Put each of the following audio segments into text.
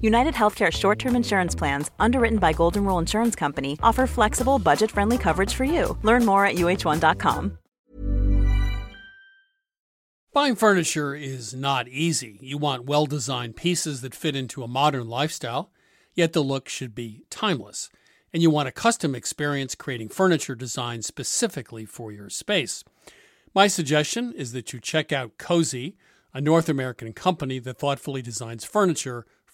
United Healthcare short term insurance plans, underwritten by Golden Rule Insurance Company, offer flexible, budget friendly coverage for you. Learn more at uh1.com. Buying furniture is not easy. You want well designed pieces that fit into a modern lifestyle, yet the look should be timeless. And you want a custom experience creating furniture designed specifically for your space. My suggestion is that you check out Cozey, a North American company that thoughtfully designs furniture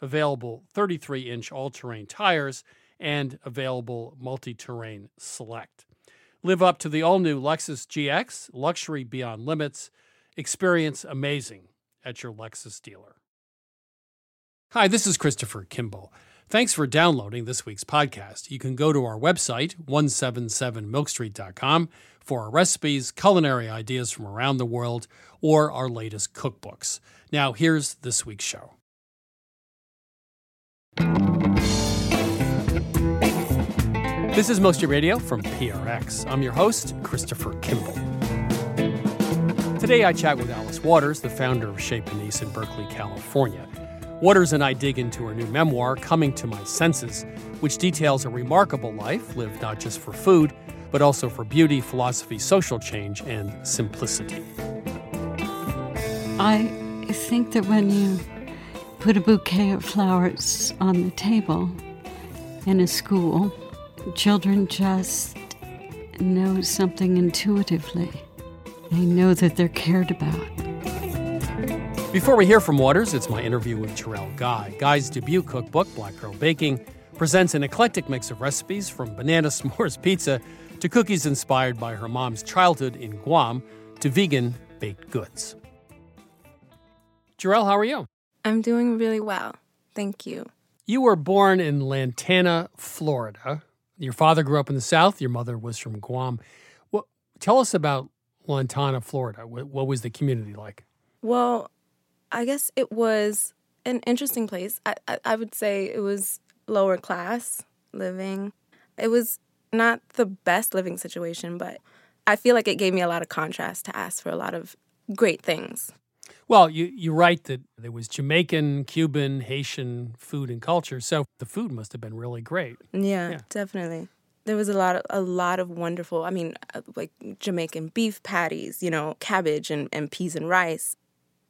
available 33 inch all terrain tires, and available multi terrain select. Live up to the all new Lexus GX, luxury beyond limits. Experience amazing at your Lexus dealer. Hi, this is Christopher Kimball. Thanks for downloading this week's podcast. You can go to our website, 177milkstreet.com, for our recipes, culinary ideas from around the world, or our latest cookbooks. Now, here's this week's show. This is Milk Street Radio from PRX. I'm your host, Christopher Kimball. Today I chat with Alice Waters, the founder of Chez Panisse in Berkeley, California. Waters and I dig into her new memoir, Coming to My Senses, which details a remarkable life lived not just for food, but also for beauty, philosophy, social change, and simplicity. I think that when you put a bouquet of flowers on the table in a school, children just know something intuitively. They know that they're cared about. Before we hear from Waters, it's my interview with Jerrelle Guy. Guy's debut cookbook, Black Girl Baking, presents an eclectic mix of recipes from banana s'mores pizza to cookies inspired by her mom's childhood in Guam to vegan baked goods. Jerrelle, how are you? I'm doing really well. Thank you. You were born in Lantana, Florida. Your father grew up in the South. Your mother was from Guam. What, tell us about Lantana, Florida. What, what was the community like? Well, I guess it was an interesting place. I, I, I would say it was lower class living. It was not the best living situation, but I feel like it gave me a lot of contrast to ask for a lot of great things. Well, you, you write that there was Jamaican, Cuban, Haitian food and culture, so the food must have been really great. Yeah, yeah. definitely. There was a lot of a lot of wonderful. I mean, uh, like Jamaican beef patties, you know, cabbage and, and peas and rice,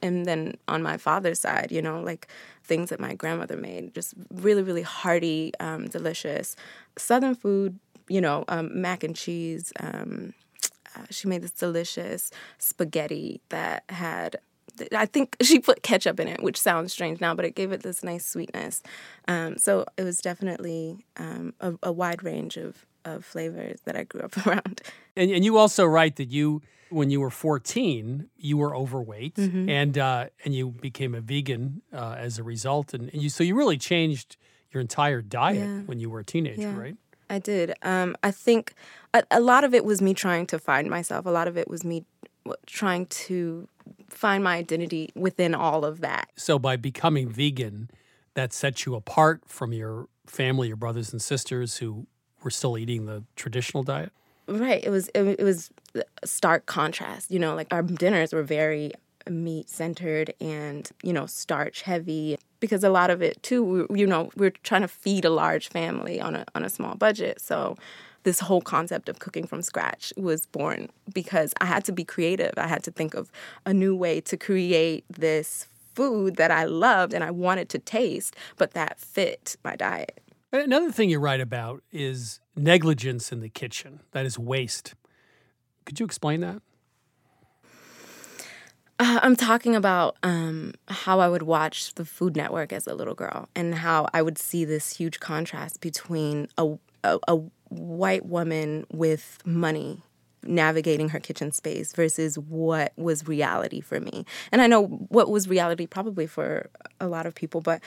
and then on my father's side, you know, like things that my grandmother made, just really really hearty, um, delicious Southern food. You know, um, mac and cheese. Um, uh, she made this delicious spaghetti that had I think she put ketchup in it, which sounds strange now, but it gave it this nice sweetness. Um, so it was definitely um, a, a, wide range of, of flavors that I grew up around. And, and you also write that you, when you were 14, you were overweight mm-hmm. and uh, and you became a vegan uh, as a result. And, and, you so you really changed your entire diet yeah. when you were a teenager, yeah. right? I did. Um, I think a, a lot of it was me trying to find myself. A lot of it was me trying to find my identity within all of that. So by becoming vegan, that sets you apart from your family, your brothers and sisters who were still eating the traditional diet. Right. It was it, it was stark contrast. You know, like our dinners were very meat centered and you know starch heavy because a lot of it too you know we're trying to feed a large family on a on a small budget so this whole concept of cooking from scratch was born because I had to be creative. I had to think of a new way to create this food that I loved and I wanted to taste, but that fit my diet. Another thing you write about is negligence in the kitchen, that is waste. Could you explain that? Uh, I'm talking about um, how I would watch the Food Network as a little girl and how I would see this huge contrast between a, a, a white woman with money navigating her kitchen space versus what was reality for me. And I know what was reality probably for a lot of people, but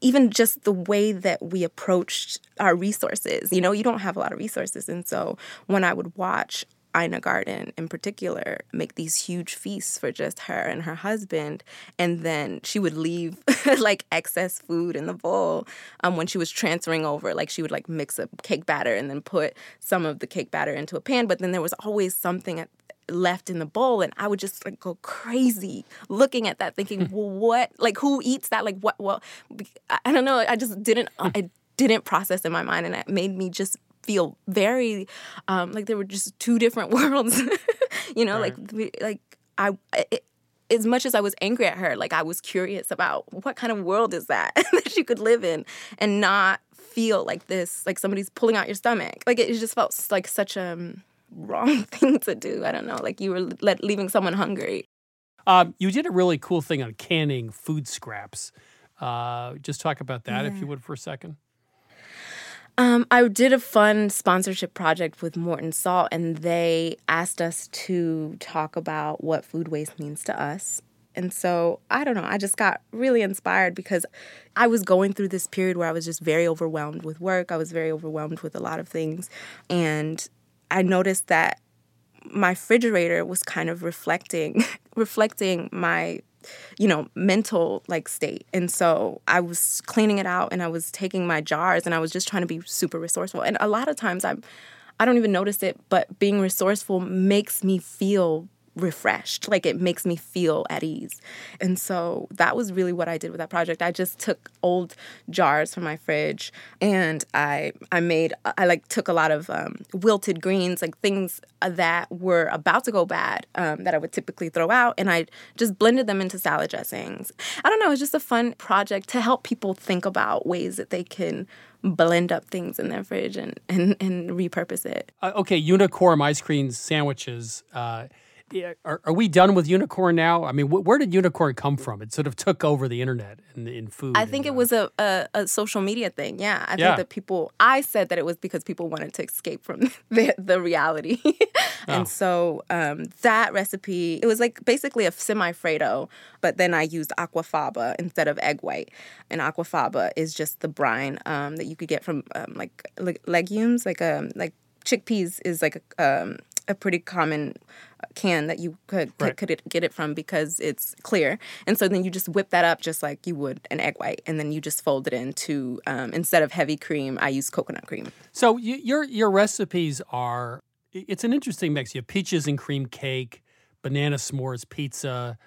even just the way that we approached our resources, you know, you don't have a lot of resources. And so when I would watch Ina Garten in particular make these huge feasts for just her and her husband. And then she would leave like excess food in the bowl um, when she was transferring over. Like she would like mix a cake batter and then put some of the cake batter into a pan. But then there was always something at, left in the bowl and I would just like go crazy looking at that thinking well what like who eats that like what well I don't know I just didn't I didn't process in my mind and it made me just feel very um, like there were just two different worlds. you know, right. like like I. It, as much as I was angry at her, like I was curious about what kind of world is that that she could live in and not feel like this, like somebody's pulling out your stomach. Like it just felt like such a um, wrong thing to do. I don't know, like you were let, leaving someone hungry. Um, you did a really cool thing on canning food scraps. Uh, just talk about that, yeah. if you would, for a second. Um, I did a fun sponsorship project with Morton Salt, and they asked us to talk about what food waste means to us. And so, I don't know, I just got really inspired because I was going through this period where I was just very overwhelmed with work. I was very overwhelmed with a lot of things. And I noticed that my refrigerator was kind of reflecting reflecting my you know, mental like state. And so I was cleaning it out and I was taking my jars and I was just trying to be super resourceful. And a lot of times I'm I don't even notice it, but being resourceful makes me feel refreshed. Like it makes me feel at ease. And so that was really what I did with that project. I just took old jars from my fridge and I I made I like took a lot of um, wilted greens, like things that were about to go bad um, that I would typically throw out, and I just blended them into salad dressings. I don't know. It's just a fun project to help people think about ways that they can blend up things in their fridge and and, and repurpose it. Uh, okay, unicorn ice cream sandwiches. Uh, are, are we done with unicorn now? I mean, wh- where did unicorn come from? It sort of took over the internet in, in food. I think and, it uh, was a, a, a, social media thing. Yeah, I yeah. think that people. I said that it was because people wanted to escape from the, the reality, and oh. so um, that recipe it was like basically a semifreddo, but then I used aquafaba instead of egg white. And aquafaba is just the brine um, that you could get from um, like legumes, like um like chickpeas is like a, um, a pretty common can that you could right. could, get it from because it's clear. And so then you just whip that up just like you would an egg white, and then you just fold it into um, instead of heavy cream, I use coconut cream. So you, your your recipes are it's an interesting mix. You have peaches and cream cake, banana s'mores pizza,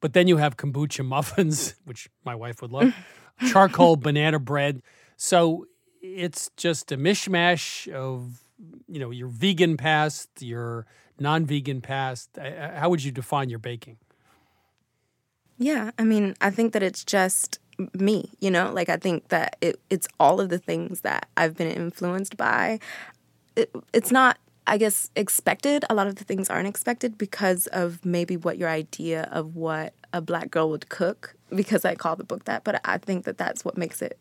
but then you have kombucha muffins, which my wife would love, charcoal banana bread. So it's just a mishmash of you know your vegan past, your non-vegan past. Uh, uh, how would you define your baking? Yeah, I mean, I think that it's just me, you know? Like I think that it, it's all of the things that I've been influenced by. It, it's not I guess, expected. A lot of the things aren't expected because of maybe what your idea of what a black girl would cook, because I call the book that. But I think that that's what makes it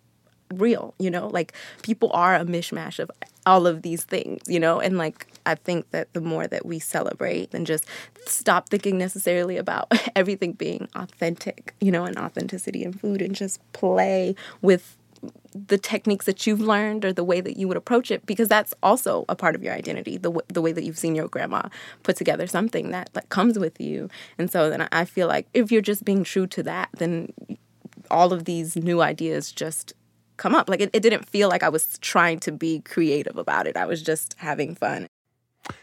real, you know? Like, people are a mishmash of all of these things, you know? And like, I think that the more that we celebrate and just stop thinking necessarily about everything being authentic, you know, and authenticity in food and just play with the techniques that you've learned or the way that you would approach it because that's also a part of your identity the, w- the way that you've seen your grandma put together something that, that comes with you and so then i feel like if you're just being true to that then all of these new ideas just come up like it, it didn't feel like i was trying to be creative about it i was just having fun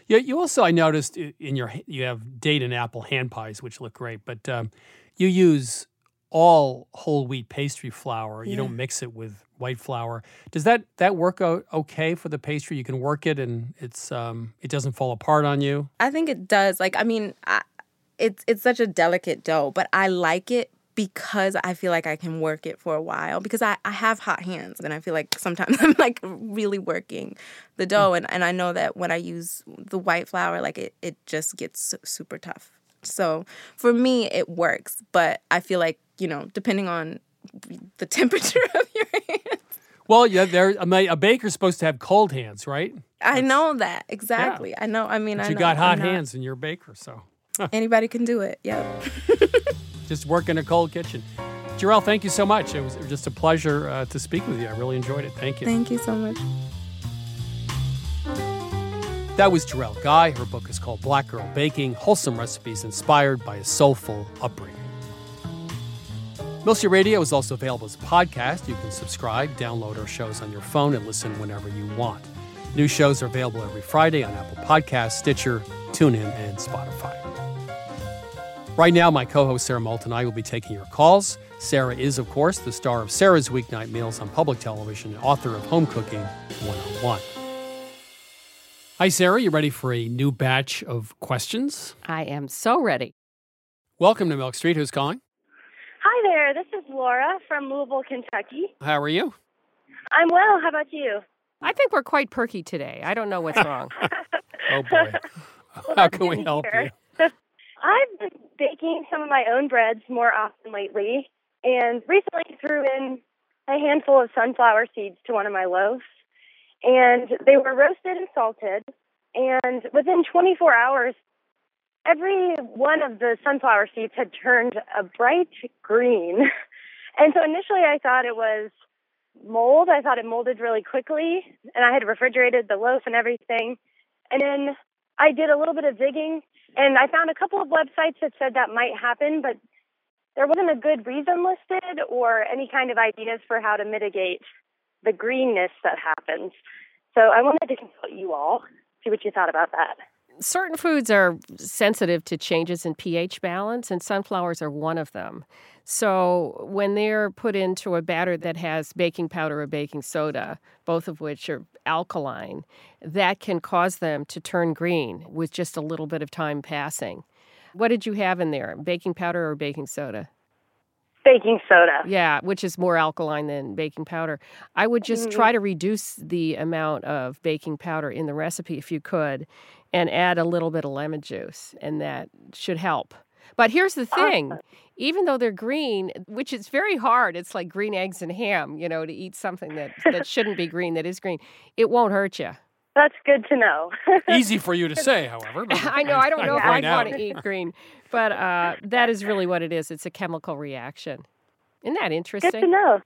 Yeah, you also I noticed in your you have date and apple hand pies, which look great, but um, you use all whole wheat pastry flour. You don't mix it with white flour. Does that that work out okay for the pastry? You can work it and it's um, it doesn't fall apart on you. I think it does. Like, I mean, I, it's it's such a delicate dough, but I like it because I feel like I can work it for a while because I, I have hot hands and I feel like sometimes I'm like really working the dough mm. and, and I know that when I use the white flour like it, it just gets super tough. So for me it works, but I feel like, you know, depending on the temperature of your hands. Well, yeah, there a, baker's supposed to have cold hands, right? I know that. Exactly. I know I mean But I you know got hot hands and you're a baker, so Anybody can do it. Yep. just work in a cold kitchen. Jerrelle, thank you so much. It was just a pleasure uh, to speak with you. I really enjoyed it. Thank you. Thank you so much. That was Jerrelle Guy. Her book is called Black Girl Baking Wholesome Recipes Inspired by a Soulful Upbringing. Milk Street Radio is also available as a podcast. You can subscribe, download our shows on your phone, and listen whenever you want. New shows are available every Friday on Apple Podcasts, Stitcher, TuneIn, and Spotify. Right now, my co host Sarah Moulton and I will be taking your calls. Sarah is, of course, the star of Sarah's Weeknight Meals on public television and author of Home Cooking 101. Hi, Sarah. You ready for a new batch of questions? I am so ready. Welcome to Milk Street. Who's calling? Hi there, this is Laura from Louisville, Kentucky. How are you? I'm well, how about you? I think we're quite perky today. I don't know what's wrong. Oh, boy. How can we help you? I've been baking some of my own breads more often lately, and recently threw in a handful of sunflower seeds to one of my loaves. And they were roasted and salted, and within 24 hours, every one of the sunflower seeds had turned a bright green. And so initially I thought it was mold. I thought it molded really quickly, and I had refrigerated the loaf and everything. And then I did a little bit of digging, and I found a couple of websites that said that might happen, but there wasn't a good reason listed or any kind of ideas for how to mitigate the greenness that happens. So I wanted to consult you all, see what you thought about that. Certain foods are sensitive to changes in pH balance, and sunflowers are one of them. So, when they're put into a batter that has baking powder or baking soda, both of which are alkaline, that can cause them to turn green with just a little bit of time passing. What did you have in there? Baking powder or baking soda? Baking soda. Yeah, which is more alkaline than baking powder. I would just mm-hmm. try to reduce the amount of baking powder in the recipe if you could and add a little bit of lemon juice, and that should help. But here's the thing even though they're green, which is very hard, it's like green eggs and ham, you know, to eat something that, that shouldn't be green that is green, it won't hurt you. That's good to know. Easy for you to say, however. I know, I don't know if I'd want to eat green, but uh, that is really what it is. It's a chemical reaction. Isn't that interesting? Good interesting? to know.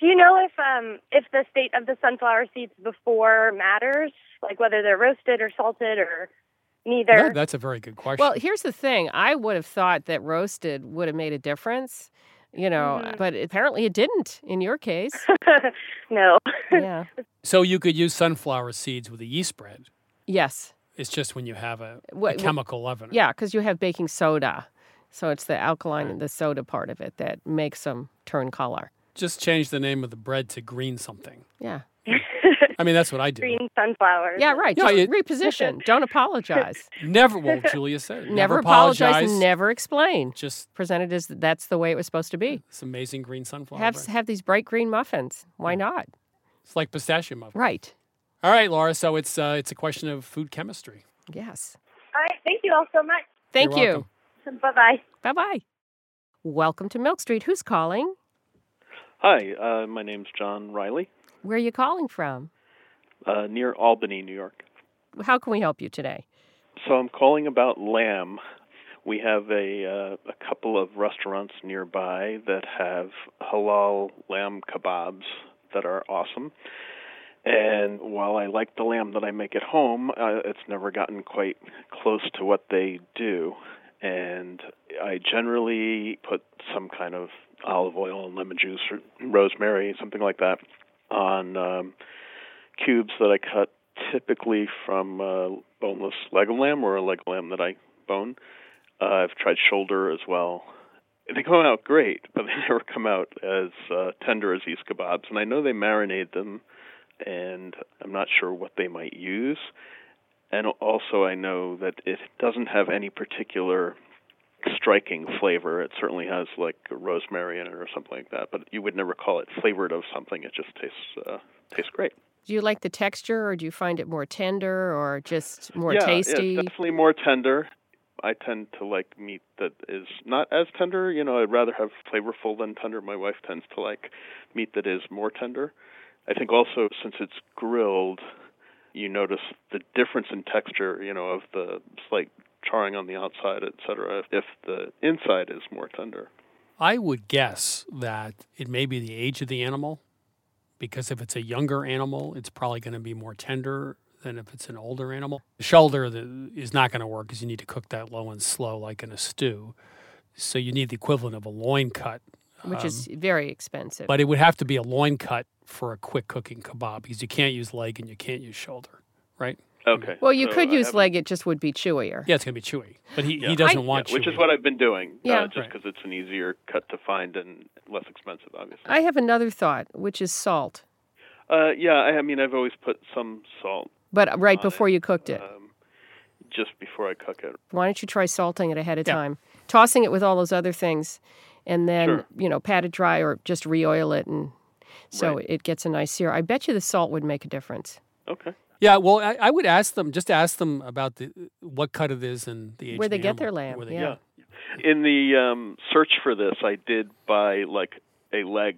Do you know if um if the state of the sunflower seeds before matters, like whether they're roasted or salted or neither? That- that's a very good question. Well, here's the thing. I would have thought that roasted would have made a difference, you know, Mm-hmm. but apparently it didn't in your case. no. yeah. so you could use sunflower seeds with a yeast bread. Yes. It's just when you have a, a What- chemical leavener. Yeah, because you have baking soda. So it's the alkaline and the soda part of it that makes them turn color. Just change the name of the bread to green something. Yeah. I mean, that's what I do. Green sunflowers. Yeah, right. Yeah, Just it- reposition. Don't apologize. Never, well, Julia said, it. never apologize, never explain. Just Present it as that's the way it was supposed to be. this amazing green sunflower Have have these bright green muffins. Why not? It's like pistachio muffin. Right. All right, Laura. So it's uh, it's a question of food chemistry. Yes. All right. Thank you all so much. Thank You're you. Bye bye. Bye bye. Welcome to Milk Street. Who's calling? Hi, uh, my name's John Riley, Where are you calling from? uh, near Albany, New York. How can we help you today? So I'm calling about lamb. We have a uh, a couple of restaurants nearby that have halal lamb kebabs that are awesome. And while I like the lamb that I make at home, uh, it's never gotten quite close to what they do. And I generally put some kind of olive oil and lemon juice or rosemary, something like that, on um, cubes that I cut typically from uh, boneless leg of lamb or a leg of lamb that I bone. Uh, I've tried shoulder as well. They come out great, but they never come out as uh, tender as these kebabs. And I know they marinate them, and I'm not sure what they might use. And also, I know that it doesn't have any particular striking flavor. It certainly has like rosemary in it or something like that, but you would never call it flavored of something. It just tastes uh, tastes great. Do you like the texture or do you find it more tender or just more yeah, tasty? Yeah, definitely more tender. I tend to like meat that is not as tender. You know, I'd rather have flavorful than tender. My wife tends to like meat that is more tender. I think also since it's grilled, you notice the difference in texture. You know, of the slight charring on the outside, etc. If the inside is more tender. I would guess that it may be the age of the animal, because if it's a younger animal, it's probably going to be more tender than if it's an older animal. The shoulder is not going to work because you need to cook that low and slow like in a stew. So you need the equivalent of a loin cut. which um, is very expensive. But it would have to be a loin cut for a quick cooking kebab because you can't use leg and you can't use shoulder, right? Okay. well, you so could I use haven't- leg; it just would be chewier. Yeah, it's going to be chewy. But he, Yeah. he doesn't I- want Yeah, which chewy. is what I've been doing. Yeah. Uh, just Right. because it's an easier cut to find and less expensive, obviously. I have another thought, which is salt. Uh, yeah, I, I mean, I've always put some salt But right before it, you cooked it, um, just before I cook it. why don't you try salting it ahead of Yeah. time, tossing it with all those other things, and then Sure. you know pat it dry or just re-oil it, and so Right. it gets a nice sear. I bet you the salt would make a difference. Okay. Yeah, well, I, I would ask them, just ask them about the what cut it is and the age Where they the get their lamb, they yeah. get it. In the um, search for this, I did buy like a leg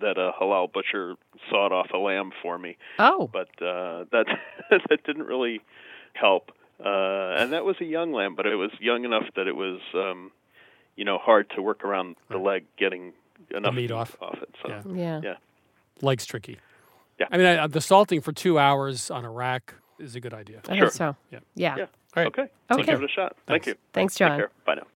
that a halal butcher sawed off a lamb for me, Oh, but uh, that that didn't really help. Uh, and that was a young lamb, but it was young enough that it was, um, you know, hard to work around the leg getting enough meat off. off it. So Yeah. yeah. yeah. Leg's tricky. Yeah. I mean, I, the salting for two hours on a rack is a good idea. I Sure. think so. Yeah. Yeah. Yeah. All right. Okay. Okay. Give it a shot. Thank you. Thanks, Take John. care. Bye now.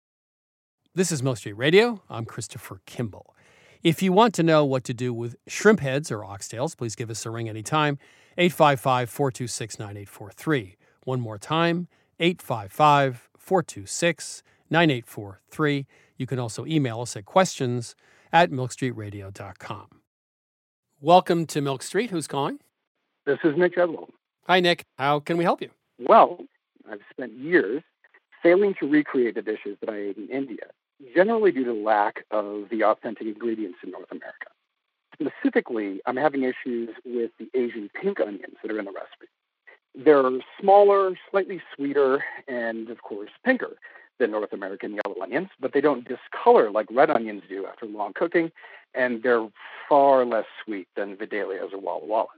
This is Milk Street Radio. I'm Christopher Kimball. If you want to know what to do with shrimp heads or oxtails, please give us a ring anytime. 855 426 9843. One more time 855 426 9843. You can also email us at questions at milkstreetradio.com. Welcome to Milk Street. Who's calling? This is Nick Edlow. Hi, Nick. How can we help you? Well, I've spent years failing to recreate the dishes that I ate in India, generally due to lack of the authentic ingredients in North America. Specifically, I'm having issues with the Asian pink onions that are in the recipe. They're smaller, slightly sweeter, and of course pinker than North American yellow onions, but they don't discolor like red onions do after long cooking, and they're far less sweet than Vidalias or Walla Wallas.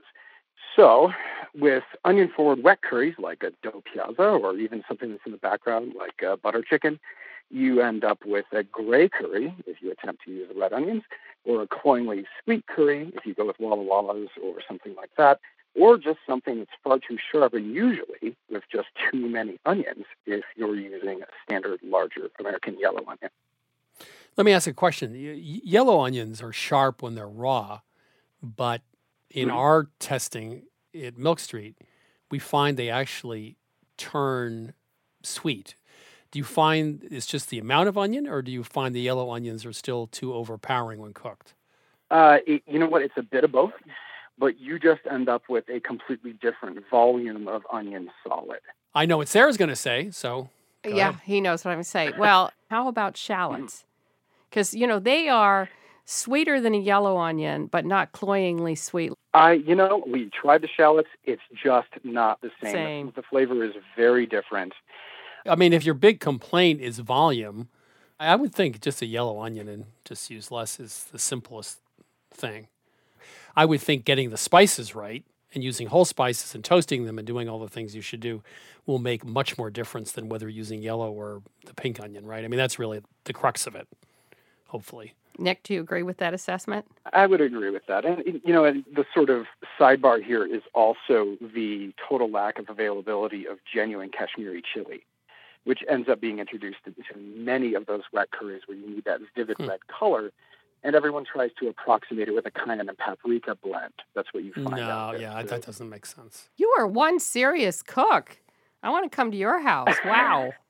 So, with onion forward wet curries like a dopiaza or even something that's in the background like uh, butter chicken, you end up with a gray curry if you attempt to use red onions, or a cloyingly sweet curry if you go with Walla Wallas or something like that, or just something that's far too sharp and usually with just too many onions if you're using a standard larger American yellow onion. Let me ask a question. Yellow onions are sharp when they're raw, but in Mhm. our testing at Milk Street, we find they actually turn sweet. Do you find it's just the amount of onion, or do you find the yellow onions are still too overpowering when cooked? Uh, it, you know what? It's a bit of both, but you just end up with a completely different volume of onion solid. I know what Sarah's going to say, so go yeah, ahead. he knows what I'm saying. Well, how about shallots? Mm. Because you know they are sweeter than a yellow onion, but not cloyingly sweet. I, you know, we tried the shallots. It's just not the same. Same. The flavor is very different. I mean, if your big complaint is volume, I would think just a yellow onion and just use less is the simplest thing. I would think getting the spices right and using whole spices and toasting them and doing all the things you should do will make much more difference than whether using yellow or the pink onion, right? I mean, that's really the crux of it, hopefully. Nick, do you agree with that assessment? I would agree with that. And, you know, and the sort of sidebar here is also the total lack of availability of genuine Kashmiri chili, which ends up being introduced into many of those wet curries where you need that vivid Hmm. red color. And everyone tries to approximate it with a cayenne and paprika blend. That's what you find No, out yeah, So- that doesn't make sense. You are one serious cook. I want to come to your house. Wow.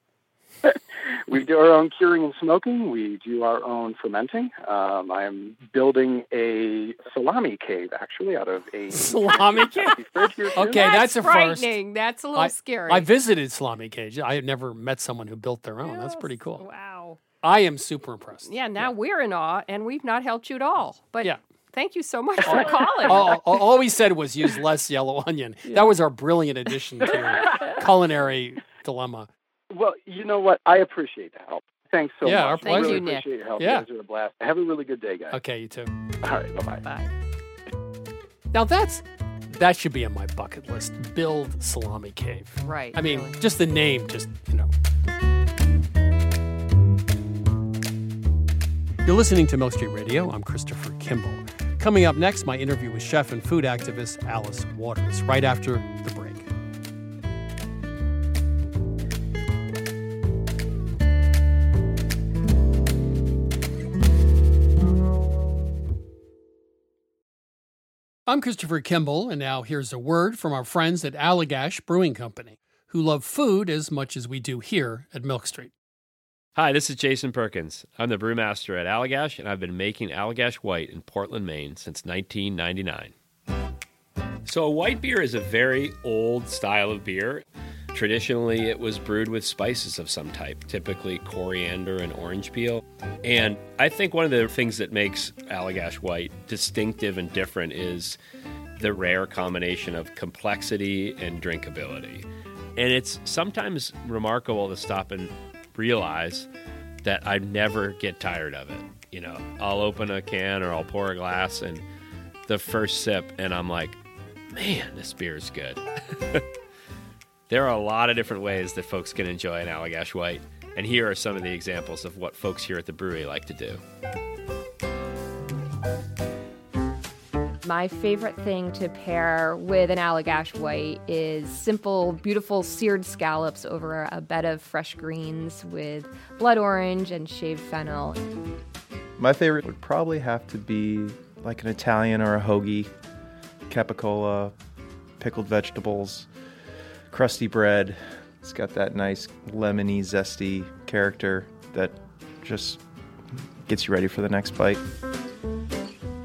We do our own curing and smoking. We do our own fermenting. Um, I'm building a salami cave, actually, out of a Salami cave? fridge here soon. Okay, that's, a first. frightening. That's a little I, scary. I visited Salami Cage. I had never met someone who built their own. That's pretty cool. Wow. I am super impressed. Yeah, now we're in awe, and we've not helped you at all. But Yeah. thank you so much for calling. all, all- all we said was use less yellow onion. That was our brilliant addition to culinary dilemma. Well, you know what? I appreciate the help. Thanks so Yeah, much. our I pleasure. really Thank you, Nick. appreciate your help. Yeah. You guys are a blast. Have a really good day, guys. Okay, you too. All right, bye-bye. Bye. Now that's that should be on my bucket list. Build salami cave. Right. I mean, really. just the name, just you know. You're listening to Milk Street Radio. I'm Christopher Kimball. Coming up next, my interview with chef and food activist Alice Waters. Right after the break. I'm Christopher Kimball, and now here's a word from our friends at Allagash Brewing Company, who love food as much as we do here at Milk Street. Hi, this is Jason Perkins. I'm the brewmaster at Allagash, and I've been making Allagash White in Portland, Maine since 1999. So, a white beer is a very old style of beer. Traditionally, it was brewed with spices of some type, typically coriander and orange peel. And I think one of the things that makes Allagash White distinctive and different is the rare combination of complexity and drinkability. And it's sometimes remarkable to stop and realize that I never get tired of it. You know, I'll open a can or I'll pour a glass and the first sip, and I'm like, man, this beer is good. there are a lot of different ways that folks can enjoy an Allagash White, and here are some of the examples of what folks here at the brewery like to do. My favorite thing to pair with an Allagash white is simple, beautiful seared scallops over a bed of fresh greens with blood orange and shaved fennel. My favorite would probably have to be like an Italian or a hoagie, capicola, pickled vegetables, crusty bread. It's got that nice lemony, zesty character that just gets you ready for the next bite.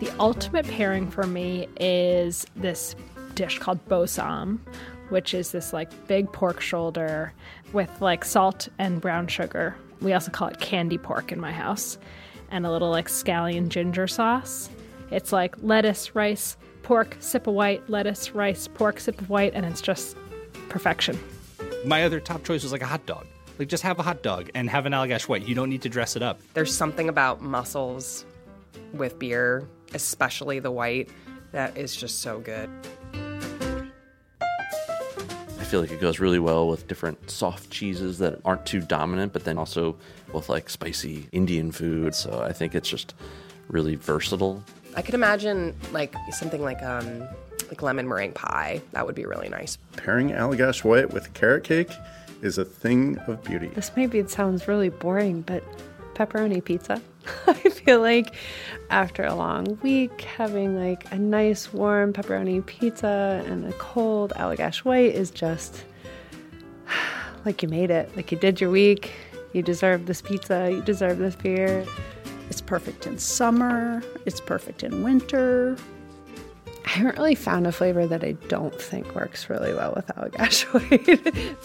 The ultimate pairing for me is this dish called bossam, which is this like big pork shoulder with like salt and brown sugar. We also call it candy pork in my house, and a little like scallion ginger sauce. It's like lettuce, rice, pork, sip of white, lettuce, rice, pork, sip of white, and it's just perfection. My other top choice was like a hot dog. Like just have a hot dog and have an Allagash white. You don't need to dress it up. There's something about mussels with beer, especially the white, that is just so good. I feel like it goes really well with different soft cheeses that aren't too dominant, but then also with like spicy Indian food. So I think it's just really versatile. I could imagine like something like um like lemon meringue pie. That would be really nice. Pairing Allagash White with carrot cake is a thing of beauty. This maybe sounds really boring, but pepperoni pizza. I feel like after a long week, having like a nice warm pepperoni pizza and a cold Allagash White is just like you made it. Like you did your week. You deserve this pizza. You deserve this beer. It's perfect in summer. It's perfect in winter. I haven't really found a flavor that I don't think works really well with Allagash White.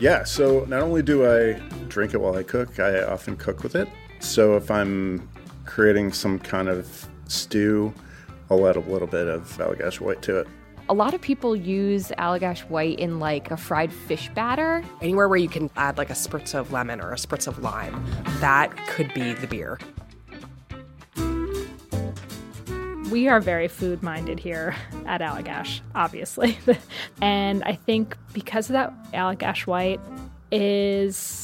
Yeah, so not only do I drink it while I cook, I often cook with it. So if I'm creating some kind of stew, I'll add a little bit of Allagash white to it. A lot of people use Allagash white in like a fried fish batter. Anywhere where you can add like a spritz of lemon or a spritz of lime, that could be the beer. We are very food minded here at Allagash, obviously. and I think because of that, Allagash White is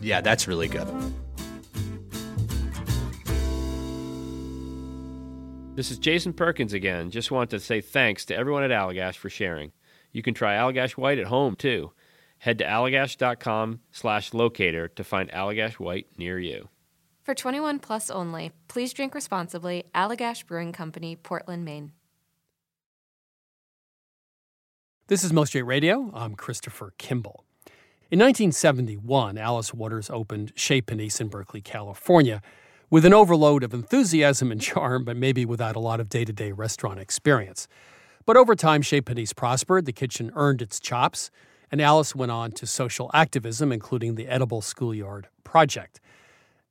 yeah, that's really good. This is Jason Perkins again. Just want to say thanks to everyone at Allagash for sharing. You can try Allagash White at home too. Head to allagash.com slash locator to find Allagash White near you. For 21 plus only, please drink responsibly. Allagash Brewing Company, Portland, Maine. This is Milk Street Radio. I'm Christopher Kimball. In 1971, Alice Waters opened Chez Panisse in Berkeley, California, with an overload of enthusiasm and charm, but maybe without a lot of day to day restaurant experience. But over time, Chez Panisse prospered, the kitchen earned its chops, and Alice went on to social activism, including the Edible Schoolyard Project.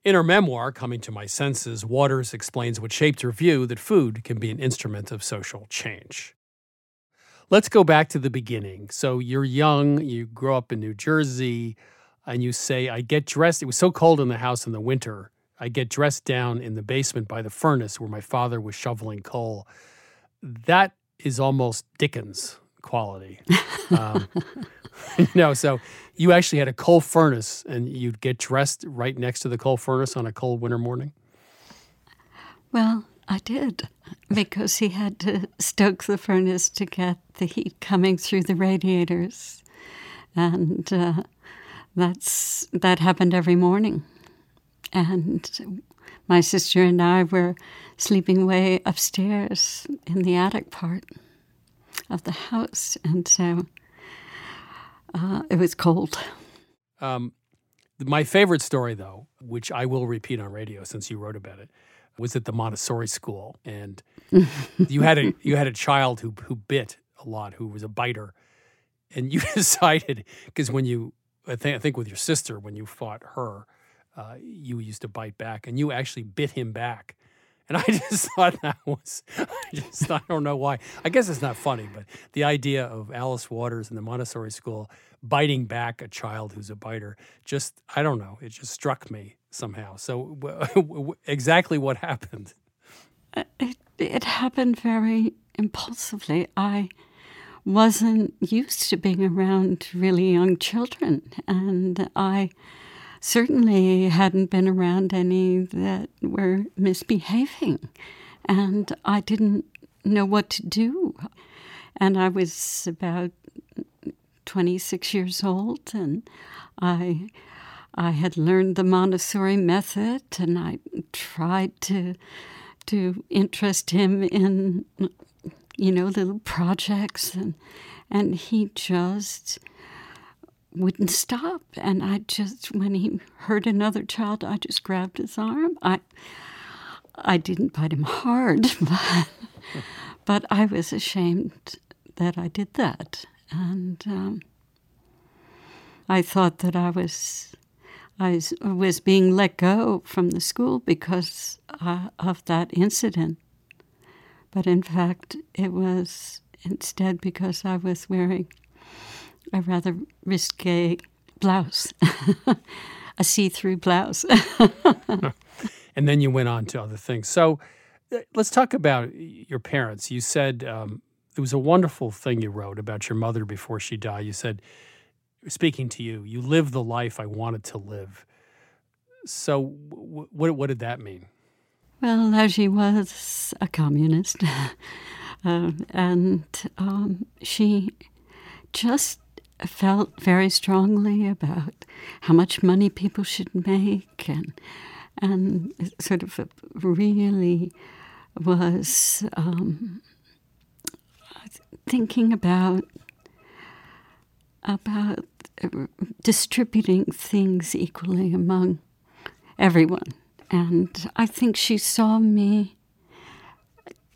In her memoir, Coming to My Senses, Waters explains what shaped her view that food can be an instrument of social change. Let's go back to the beginning. So you're young, you grow up in New Jersey, and you say, I get dressed. It was so cold in the house in the winter. I get dressed down in the basement by the furnace where my father was shoveling coal. That is almost Dickens quality. Um, you know, so you actually had a coal furnace and you'd get dressed right next to the coal furnace on a cold winter morning? Well, I did because he had to stoke the furnace to get the heat coming through the radiators, and uh, that's that happened every morning. And my sister and I were sleeping way upstairs in the attic part of the house, and so uh, it was cold. Um, my favorite story, though, which I will repeat on radio since you wrote about it, was at the Montessori school, and you had a you had a child who who bit a lot, who was a biter, and you decided because when you I think I think with your sister when you fought her, uh, you used to bite back, and you actually bit him back. And I just thought that was, I just, I don't know why. I guess it's not funny, but the idea of Alice Waters in the Montessori school biting back a child who's a biter, just, I don't know, it just struck me somehow. So, exactly what happened? Uh, it, it happened very impulsively. I wasn't used to being around really young children, and I certainly hadn't been around any that were misbehaving. And I didn't know what to do. And I was about 26 years old, and I. I had learned the Montessori method, and I tried to to interest him in, you know, little projects, and and he just wouldn't stop. And I just, when he heard another child, I just grabbed his arm. I, I didn't bite him hard, but, but I was ashamed that I did that. And um, I thought that I was, I was being let go from the school because uh, of that incident. But in fact, it was instead because I was wearing a rather risque blouse, a see through blouse. and then you went on to other things. So uh, let's talk about your parents. You said um, it was a wonderful thing you wrote about your mother before she died. You said, speaking to you, you lived the life I wanted to live. So, what, what did that mean? Well, she was a communist, uh, and um, she just felt very strongly about how much money people should make and and sort of really was um, thinking about about uh, distributing things equally among everyone. And I think she saw me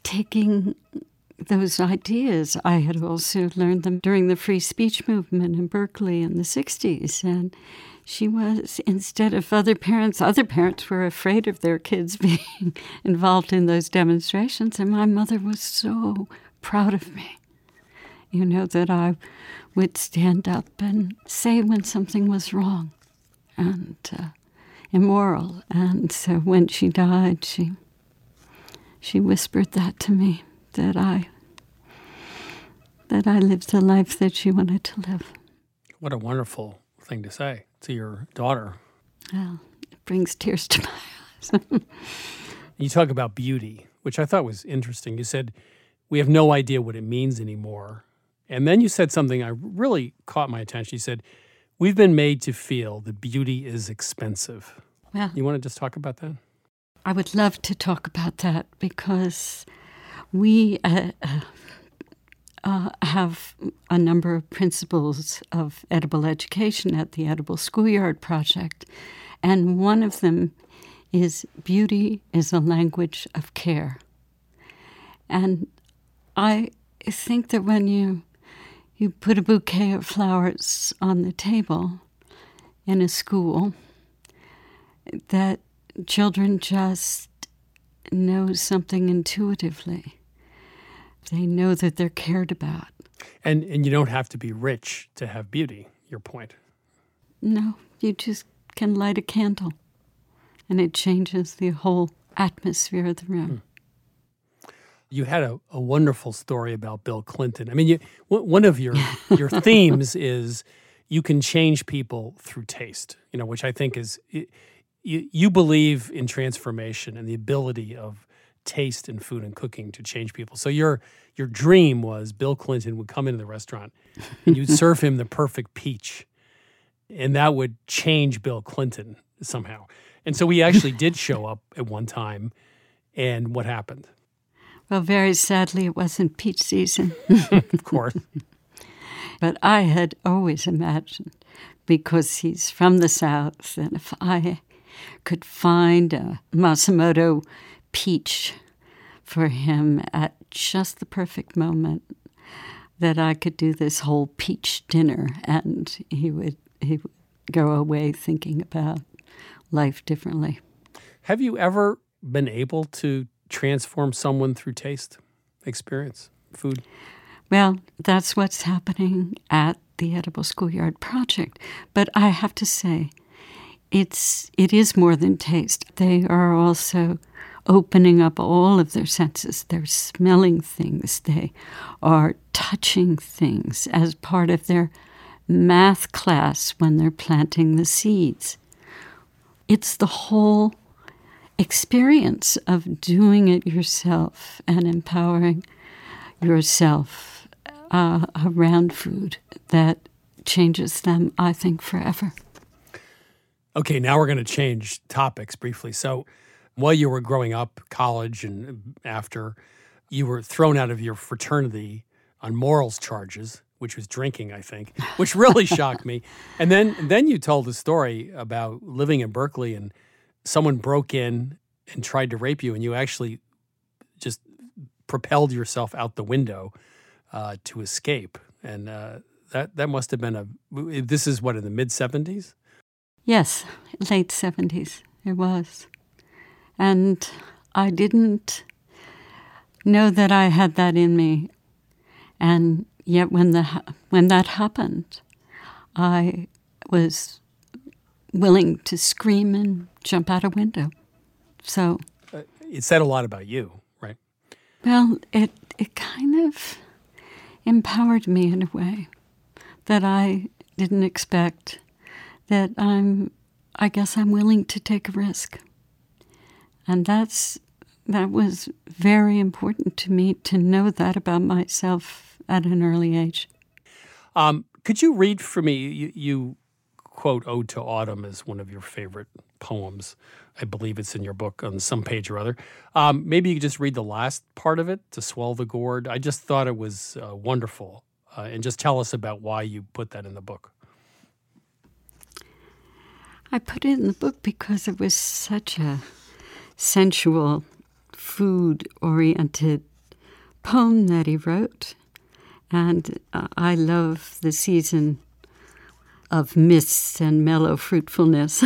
taking those ideas. I had also learned them during the free speech movement in Berkeley in the 60s. And she was, instead of other parents, other parents were afraid of their kids being involved in those demonstrations. And my mother was so proud of me, you know, that I would stand up and say when something was wrong and uh, immoral. And so when she died, she she whispered that to me that I that I lived the life that she wanted to live. What a wonderful thing to say to your daughter. Well, it brings tears to my eyes. you talk about beauty, which I thought was interesting. You said we have no idea what it means anymore. And then you said something I really caught my attention. You said, We've been made to feel that beauty is expensive. Well, you want to just talk about that? I would love to talk about that because we uh, uh, have a number of principles of edible education at the Edible Schoolyard Project, and one of them is beauty is a language of care. And I think that when you you put a bouquet of flowers on the table in a school, that children just know something intuitively. They know that they're cared about. And and you don't have to be rich to have beauty, your point. No, you just can light a candle and it changes the whole atmosphere of the room. Hmm. You had a, a wonderful story about Bill Clinton. I mean, you, one of your your themes is you can change people through taste. You know, which I think is you, you believe in transformation and the ability of taste in food and cooking to change people. So your your dream was Bill Clinton would come into the restaurant and you'd serve him the perfect peach. And that would change Bill Clinton somehow. And so he actually did show up at one time. And what happened? Well, very sadly, it wasn't peach season. of course. but I had always imagined, because he's from the South, and if I could find a Masumoto peach for him at just the perfect moment that I could do this whole peach dinner and he would he would go away thinking about life differently. Have you ever been able to transform someone through taste experience, food? Well, that's what's happening at the Edible Schoolyard Project. But I have to say, it's it is more than taste. They are also opening up all of their senses. They're smelling things, they are touching things as part of their math class when they're planting the seeds. It's the whole experience of doing it yourself and empowering yourself uh, around food that changes them, I think, forever. Okay, now we're going to change topics briefly. So, while you were growing up, college, and after, you were thrown out of your fraternity on morals charges, which was drinking, I think, which really shocked me. And then, then you told a story about living in Berkeley and someone broke in and tried to rape you, and you actually just propelled yourself out the window uh, to escape. And uh, that that must have been a. This is what in the mid seventies. Yes, late seventies. It was. And I didn't know that I had that in me. And yet, when, the, when that happened, I was willing to scream and jump out a window. So. Uh, it said a lot about you, right? Well, it, it kind of empowered me in a way that I didn't expect. That I'm, I guess I'm willing to take a risk. And that's that was very important to me to know that about myself at an early age. Um, could you read for me? You, you, quote "Ode to Autumn" as one of your favorite poems. I believe it's in your book on some page or other. Um, maybe you could just read the last part of it to swell the gourd. I just thought it was uh, wonderful. Uh, and just tell us about why you put that in the book. I put it in the book because it was such a sensual, food oriented poem that he wrote. And uh, I love the season of mists and mellow fruitfulness.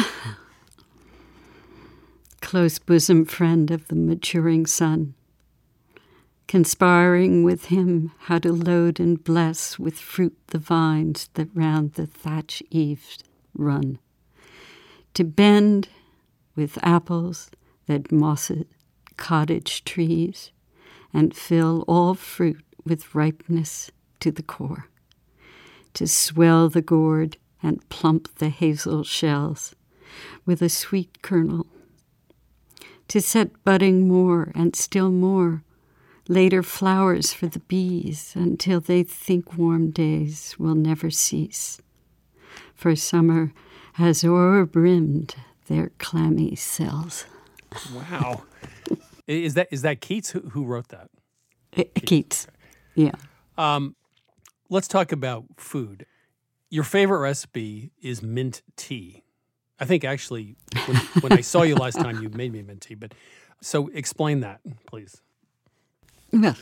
Close bosom friend of the maturing sun, conspiring with him how to load and bless with fruit the vines that round the thatch eaves run, to bend with apples that mossed cottage trees, and fill all fruit with ripeness to the core, to swell the gourd and plump the hazel shells with a sweet kernel, to set budding more and still more, later flowers for the bees until they think warm days will never cease. For summer has o'erbrimmed their clammy cells. Wow. is that is that Keats who, who wrote that? Keats. Yeah. Um, let's talk about food. Your favorite recipe is mint tea. I think actually, when, when I saw you last time, you made me mint tea. But so explain that, please. Well,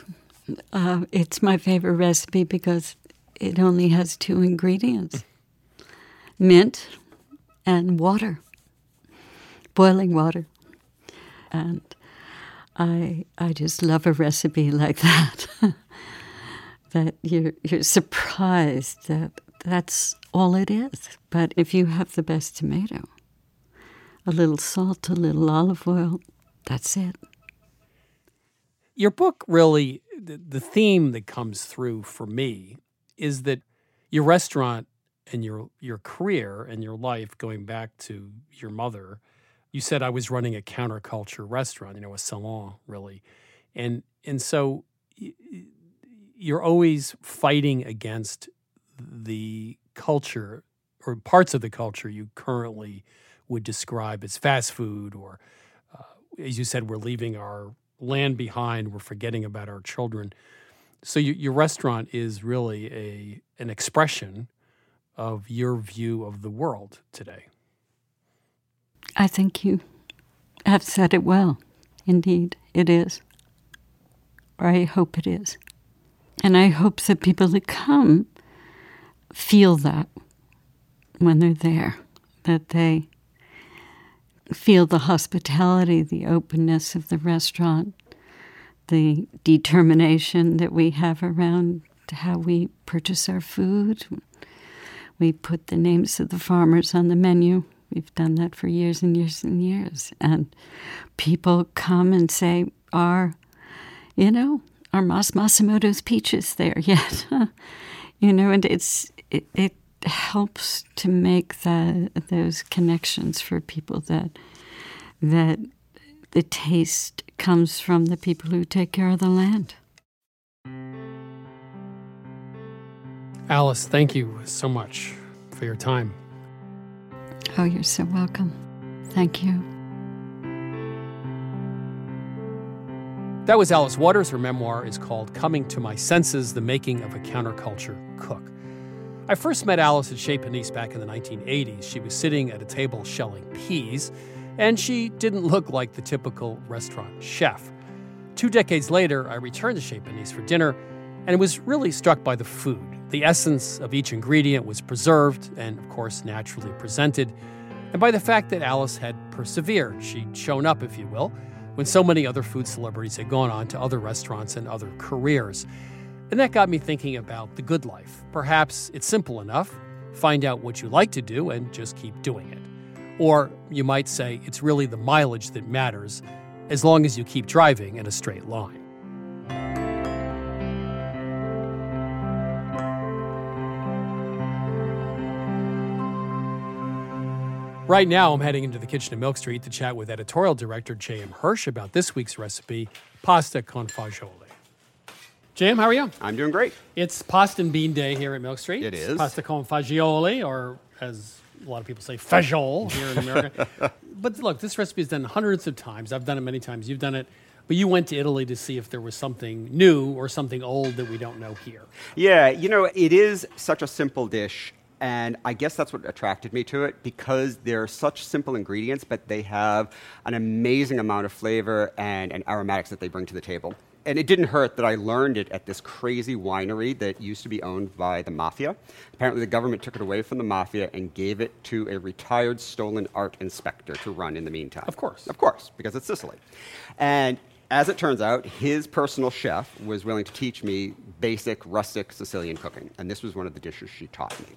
uh, it's my favorite recipe because it only has two ingredients mint and water, boiling water. And I, I just love a recipe like that. that you're, you're surprised that that's all it is. But if you have the best tomato, a little salt, a little olive oil, that's it. Your book really, the, the theme that comes through for me is that your restaurant and your your career and your life going back to your mother you said i was running a counterculture restaurant you know a salon really and and so you're always fighting against the culture or parts of the culture you currently would describe as fast food or uh, as you said we're leaving our land behind we're forgetting about our children so you, your restaurant is really a an expression of your view of the world today. I think you have said it well. Indeed, it is. Or I hope it is. And I hope that people that come feel that when they're there, that they feel the hospitality, the openness of the restaurant, the determination that we have around how we purchase our food, we put the names of the farmers on the menu. We've done that for years and years and years. And people come and say, Are, you know, are Mas Masumoto's peaches there yet? you know, and it's, it, it helps to make that, those connections for people that, that the taste comes from the people who take care of the land. Alice, thank you so much for your time. Oh, you're so welcome. Thank you. That was Alice Waters. Her memoir is called Coming to My Senses The Making of a Counterculture Cook. I first met Alice at Chez Panisse back in the 1980s. She was sitting at a table shelling peas, and she didn't look like the typical restaurant chef. Two decades later, I returned to Chez Panisse for dinner and was really struck by the food. The essence of each ingredient was preserved and, of course, naturally presented, and by the fact that Alice had persevered. She'd shown up, if you will, when so many other food celebrities had gone on to other restaurants and other careers. And that got me thinking about the good life. Perhaps it's simple enough find out what you like to do and just keep doing it. Or you might say it's really the mileage that matters as long as you keep driving in a straight line. Right now, I'm heading into the kitchen at Milk Street to chat with editorial director J.M. Hirsch about this week's recipe, pasta con fagioli. Jim, how are you? I'm doing great. It's pasta and bean day here at Milk Street. It is. Pasta con fagioli, or as a lot of people say, fajol here in America. but look, this recipe is done hundreds of times. I've done it many times. You've done it. But you went to Italy to see if there was something new or something old that we don't know here. Yeah, you know, it is such a simple dish. And I guess that's what attracted me to it because they're such simple ingredients, but they have an amazing amount of flavor and, and aromatics that they bring to the table. And it didn't hurt that I learned it at this crazy winery that used to be owned by the mafia. Apparently, the government took it away from the mafia and gave it to a retired stolen art inspector to run in the meantime. Of course. Of course, because it's Sicily. And as it turns out, his personal chef was willing to teach me basic rustic Sicilian cooking, and this was one of the dishes she taught me.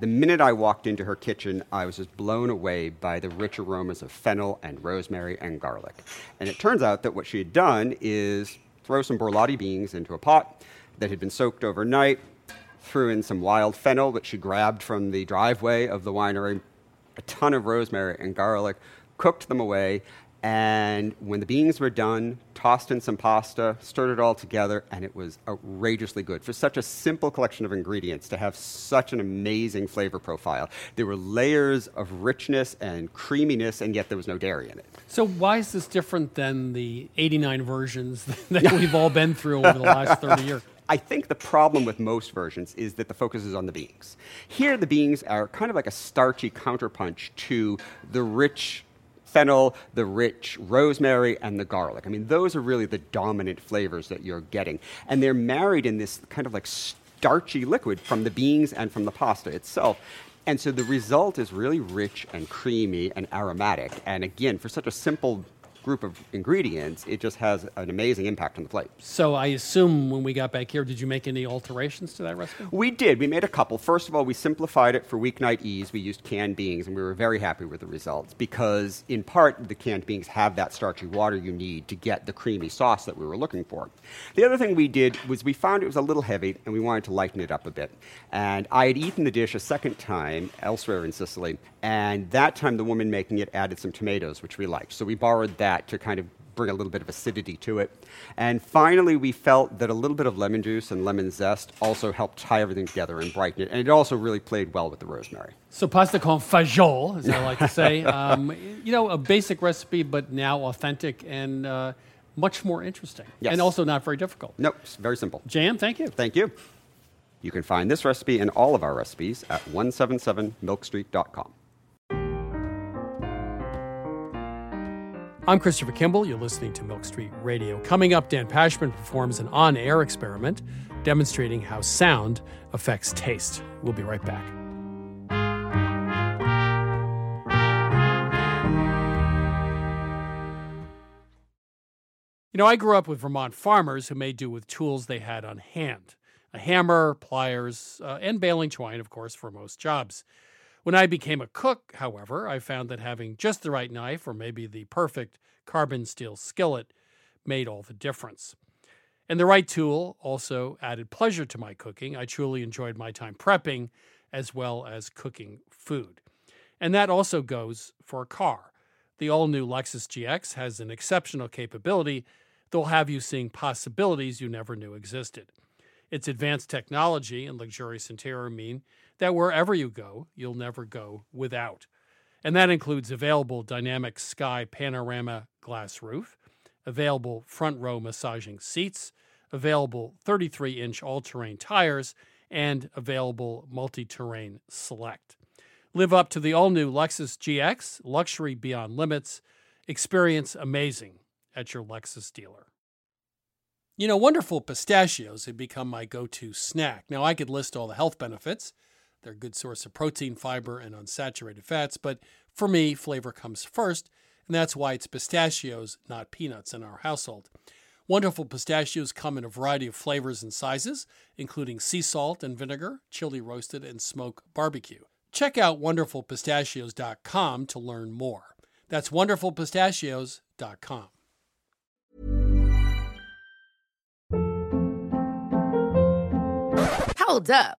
The minute I walked into her kitchen, I was just blown away by the rich aromas of fennel and rosemary and garlic. And it turns out that what she had done is throw some borlotti beans into a pot that had been soaked overnight, threw in some wild fennel that she grabbed from the driveway of the winery, a ton of rosemary and garlic, cooked them away, and when the beans were done, tossed in some pasta, stirred it all together, and it was outrageously good. For such a simple collection of ingredients to have such an amazing flavor profile, there were layers of richness and creaminess, and yet there was no dairy in it. So why is this different than the 89 versions that we've all been through over the last 30 years? I think the problem with most versions is that the focus is on the beans. Here, the beans are kind of like a starchy counterpunch to the rich fennel, the rich rosemary, and the garlic. I mean, those are really the dominant flavors that you're getting. And they're married in this kind of like starchy liquid from the beans and from the pasta itself. And so the result is really rich and creamy and aromatic. And again, for such a simple group of ingredients, it just has an amazing impact on the plate. So I assume when we got back here, did you make any alterations to that recipe? We did. We made a couple. First of all, we simplified it for weeknight ease. We used canned beans, and we were very happy with the results because, in part, the canned beans have that starchy water you need to get the creamy sauce that we were looking for. The other thing we did was we found it was a little heavy, and we wanted to lighten it up a bit. And I had eaten the dish a second time elsewhere in Sicily, and that time the woman making it added some tomatoes, which we liked. So we borrowed that to kind of bring a little bit of acidity to it. And finally, we felt that a little bit of lemon juice and lemon zest also helped tie everything together and brighten it. And it also really played well with the rosemary. So pasta con fagioli, as I like to say. um, you know, a basic recipe, but now authentic and uh, much more interesting. Yes. And also not very difficult. Nope, it's very simple. Jam, thank you. Thank you. You can find this recipe and all of our recipes at 177milkstreet.com. I'm Christopher Kimball. You're listening to Milk Street Radio. Coming up, Dan Pashman performs an on air experiment demonstrating how sound affects taste. We'll be right back. You know, I grew up with Vermont farmers who made do with tools they had on hand a hammer, pliers, uh, and baling twine, of course, for most jobs. When I became a cook, however, I found that having just the right knife or maybe the perfect carbon steel skillet made all the difference. And the right tool also added pleasure to my cooking. I truly enjoyed my time prepping as well as cooking food. And that also goes for a car. The all new Lexus GX has an exceptional capability that will have you seeing possibilities you never knew existed. Its advanced technology and luxurious interior mean that wherever you go, you'll never go without. And that includes available dynamic sky panorama glass roof, available front row massaging seats, available 33 inch all terrain tires, and available multi terrain select. Live up to the all new Lexus GX, luxury beyond limits. Experience amazing at your Lexus dealer. You know, wonderful pistachios have become my go to snack. Now, I could list all the health benefits. They're a good source of protein, fiber, and unsaturated fats, but for me, flavor comes first, and that's why it's pistachios, not peanuts, in our household. Wonderful pistachios come in a variety of flavors and sizes, including sea salt and vinegar, chili roasted, and smoke barbecue. Check out wonderfulpistachios.com to learn more. That's wonderfulpistachios.com. Hold up.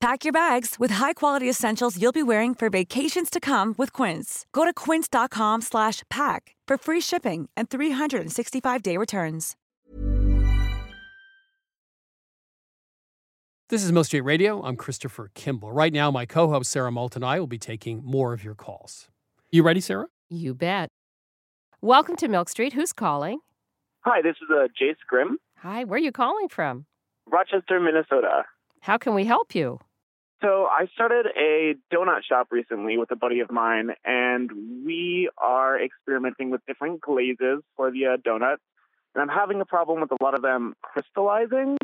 Pack your bags with high-quality essentials you'll be wearing for vacations to come with Quince. Go to quince.com slash pack for free shipping and 365-day returns. This is Milk Street Radio. I'm Christopher Kimball. Right now, my co-host Sarah Moulton and I will be taking more of your calls. You ready, Sarah? You bet. Welcome to Milk Street. Who's calling? Hi, this is uh, Jace Grimm, Hi, where are you calling from? Rochester, Minnesota. How can we help you? So I started a donut shop recently with a buddy of mine, and we are experimenting with different glazes for the uh, donuts. And I'm having a problem with a lot of them crystallizing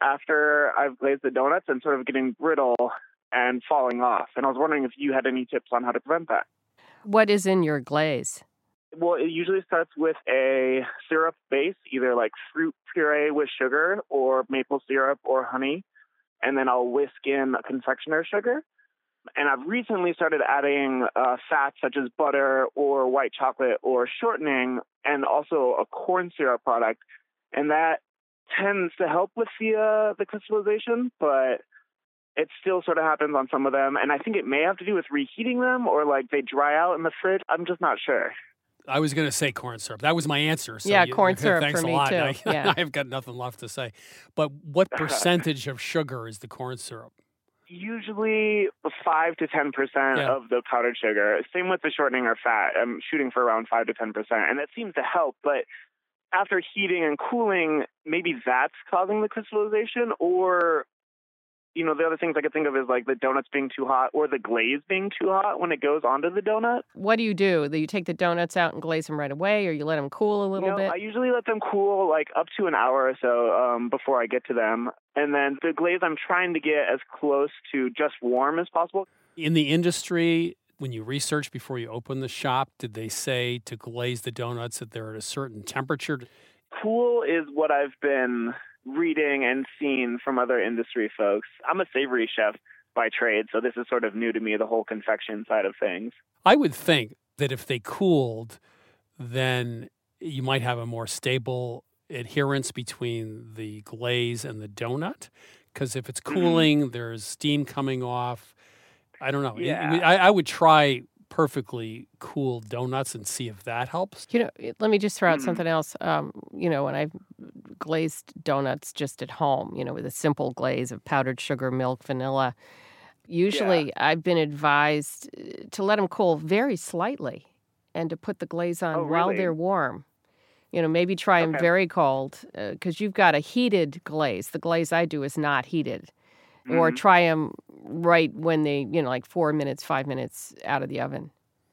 after I've glazed the donuts and sort of getting brittle and falling off. And I was wondering if you had any tips on how to prevent that. What is in your glaze? Well, it usually starts with a syrup base, either like fruit puree with sugar or maple syrup or honey. And then I'll whisk in a confectioner sugar. And I've recently started adding uh, fats such as butter or white chocolate or shortening and also a corn syrup product. And that tends to help with the, uh, the crystallization, but it still sort of happens on some of them. And I think it may have to do with reheating them or like they dry out in the fridge. I'm just not sure. I was going to say corn syrup. That was my answer. So Yeah, you- corn syrup thanks for a me lot. too. I, Yeah. I've got nothing left to say. But what percentage of sugar is the corn syrup? Usually five to ten percent Yeah. of the powdered sugar. Same with the shortening or fat. I'm shooting for around five to ten percent, and that seems to help. But after heating and cooling, maybe that's causing the crystallization, or you know, the other things I could think of is like the donuts being too hot or the glaze being too hot when it goes onto the donut. What do you do? Do you take the donuts out and glaze them right away, or you let them cool a little You know, bit? I usually let them cool like up to an hour or so um, before I get to them, and then the glaze I'm trying to get as close to just warm as possible. In the industry, when you research before you open the shop, did they say to glaze the donuts that they're at a certain temperature? Cool is what I've been reading and seen from other industry folks. I'm a savory chef by trade, so this is sort of new to me, the whole confection side of things. I would think that if they cooled, then you might have a more stable adherence between the glaze and the donut. Because if it's Mm-hmm. cooling, there's steam coming off. I don't know. Yeah. I, I would try perfectly cool donuts and see if that helps. You know, let me just throw out Mm-hmm. something else. Um, you know, when I've glazed donuts just at home, you know, with a simple glaze of powdered sugar, milk, vanilla, usually I've been advised uh, to let them cool very slightly and to put the glaze on Oh, while they're warm. You know, maybe try them very cold because you've got a heated glaze. The glaze I do is not heated. Or Mhm. try them right when they, you know, like four minutes, five minutes out of the oven.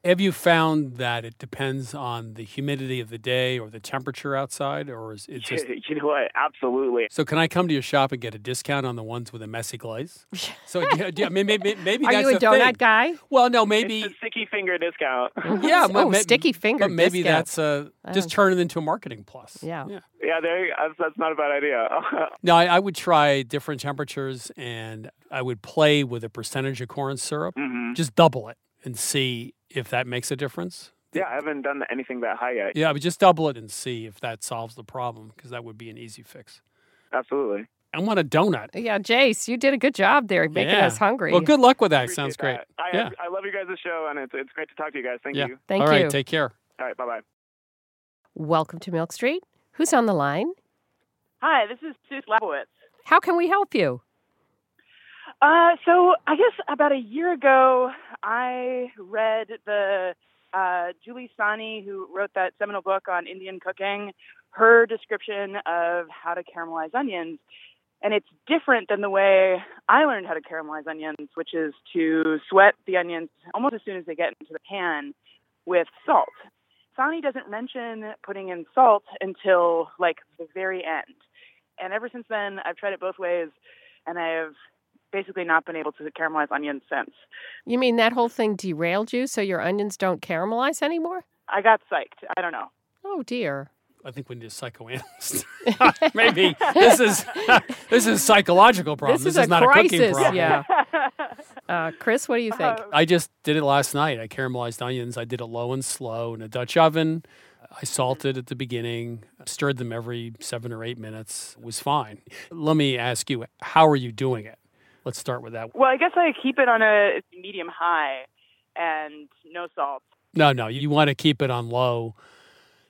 Have you found that it depends on the humidity of the day or the temperature outside, or is it just? you know what? Absolutely. So can I come to your shop and get a discount on the ones with a messy glaze? So yeah, yeah, maybe, maybe, maybe Are that's you a the donut thing. guy? Well, no, maybe It's a sticky finger discount. yeah, Oh, but sticky finger But maybe discount. that's uh, just don't- turn it into a marketing plus. Yeah. yeah. yeah, there. That's, that's not a bad idea. No, I, I would try different temperatures, and I would play with a percentage of corn syrup. Mhm. Just double it and see if that makes a difference. yeah, I haven't done anything that high yet. Yeah, but just double it and see if that solves the problem, because that would be an easy fix. Absolutely. I want a donut. Yeah, Jace, you did a good job there making Yeah. us hungry. Well, good luck with that. Appreciate Sounds great. that. I, yeah. I love you guys' show, and it's it's great to talk to you guys. Thank yeah. you. Thank All right. you. All right, take care. All right. Bye bye. Welcome to Milk Street. Who's on the line? Hi, this is Sue Slapowitz. How can we help you? Uh, so I guess about a year ago, I read the uh, Julie Sahni, who wrote that seminal book on Indian cooking, her description of how to caramelize onions. And it's different than the way I learned how to caramelize onions, which is to sweat the onions almost as soon as they get into the pan with salt. Sani doesn't mention putting in salt until like the very end. And ever since then, I've tried it both ways, and I have basically not been able to caramelize onions since. You mean that whole thing derailed you so your onions don't caramelize anymore? I got psyched. I don't know. Oh dear. I think we need a psychoanalyst. Maybe this is this is a psychological problem. This is a not a cooking crisis, problem. yeah. Uh, Chris, what do you think? I just did it last night. I caramelized onions. I did it low and slow in a Dutch oven. I salted at the beginning, stirred them every seven or eight minutes. It was fine. Let me ask you, how are you doing it? Let's start with that. Well, I guess I keep it on a medium high and no salt. No, no, you want to keep it on low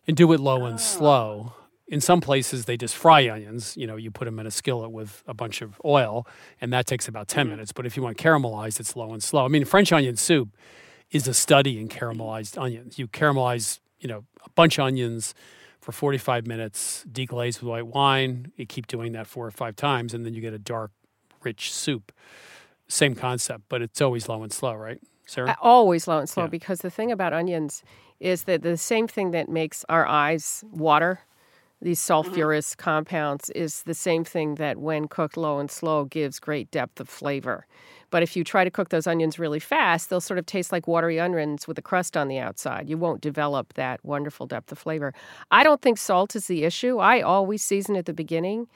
and do it low and oh. slow. In some places, they just fry onions. You know, you put them in a skillet with a bunch of oil, and that takes about 10 mm-hmm. minutes. But if you want caramelized, it's low and slow. I mean, French onion soup is a study in caramelized onions. You caramelize, you know, a bunch of onions for 45 minutes, deglaze with white wine. You keep doing that four or five times, and then you get a dark, rich soup. Same concept, but it's always low and slow, right, Sarah? Uh, Always low and slow because the thing about onions is that the same thing that makes our eyes water, these sulfurous compounds, is the same thing that when cooked low and slow gives great depth of flavor. But if you try to cook those onions really fast, they'll sort of taste like watery onions with a crust on the outside. You won't develop that wonderful depth of flavor. I don't think salt is the issue. I always season at the beginning.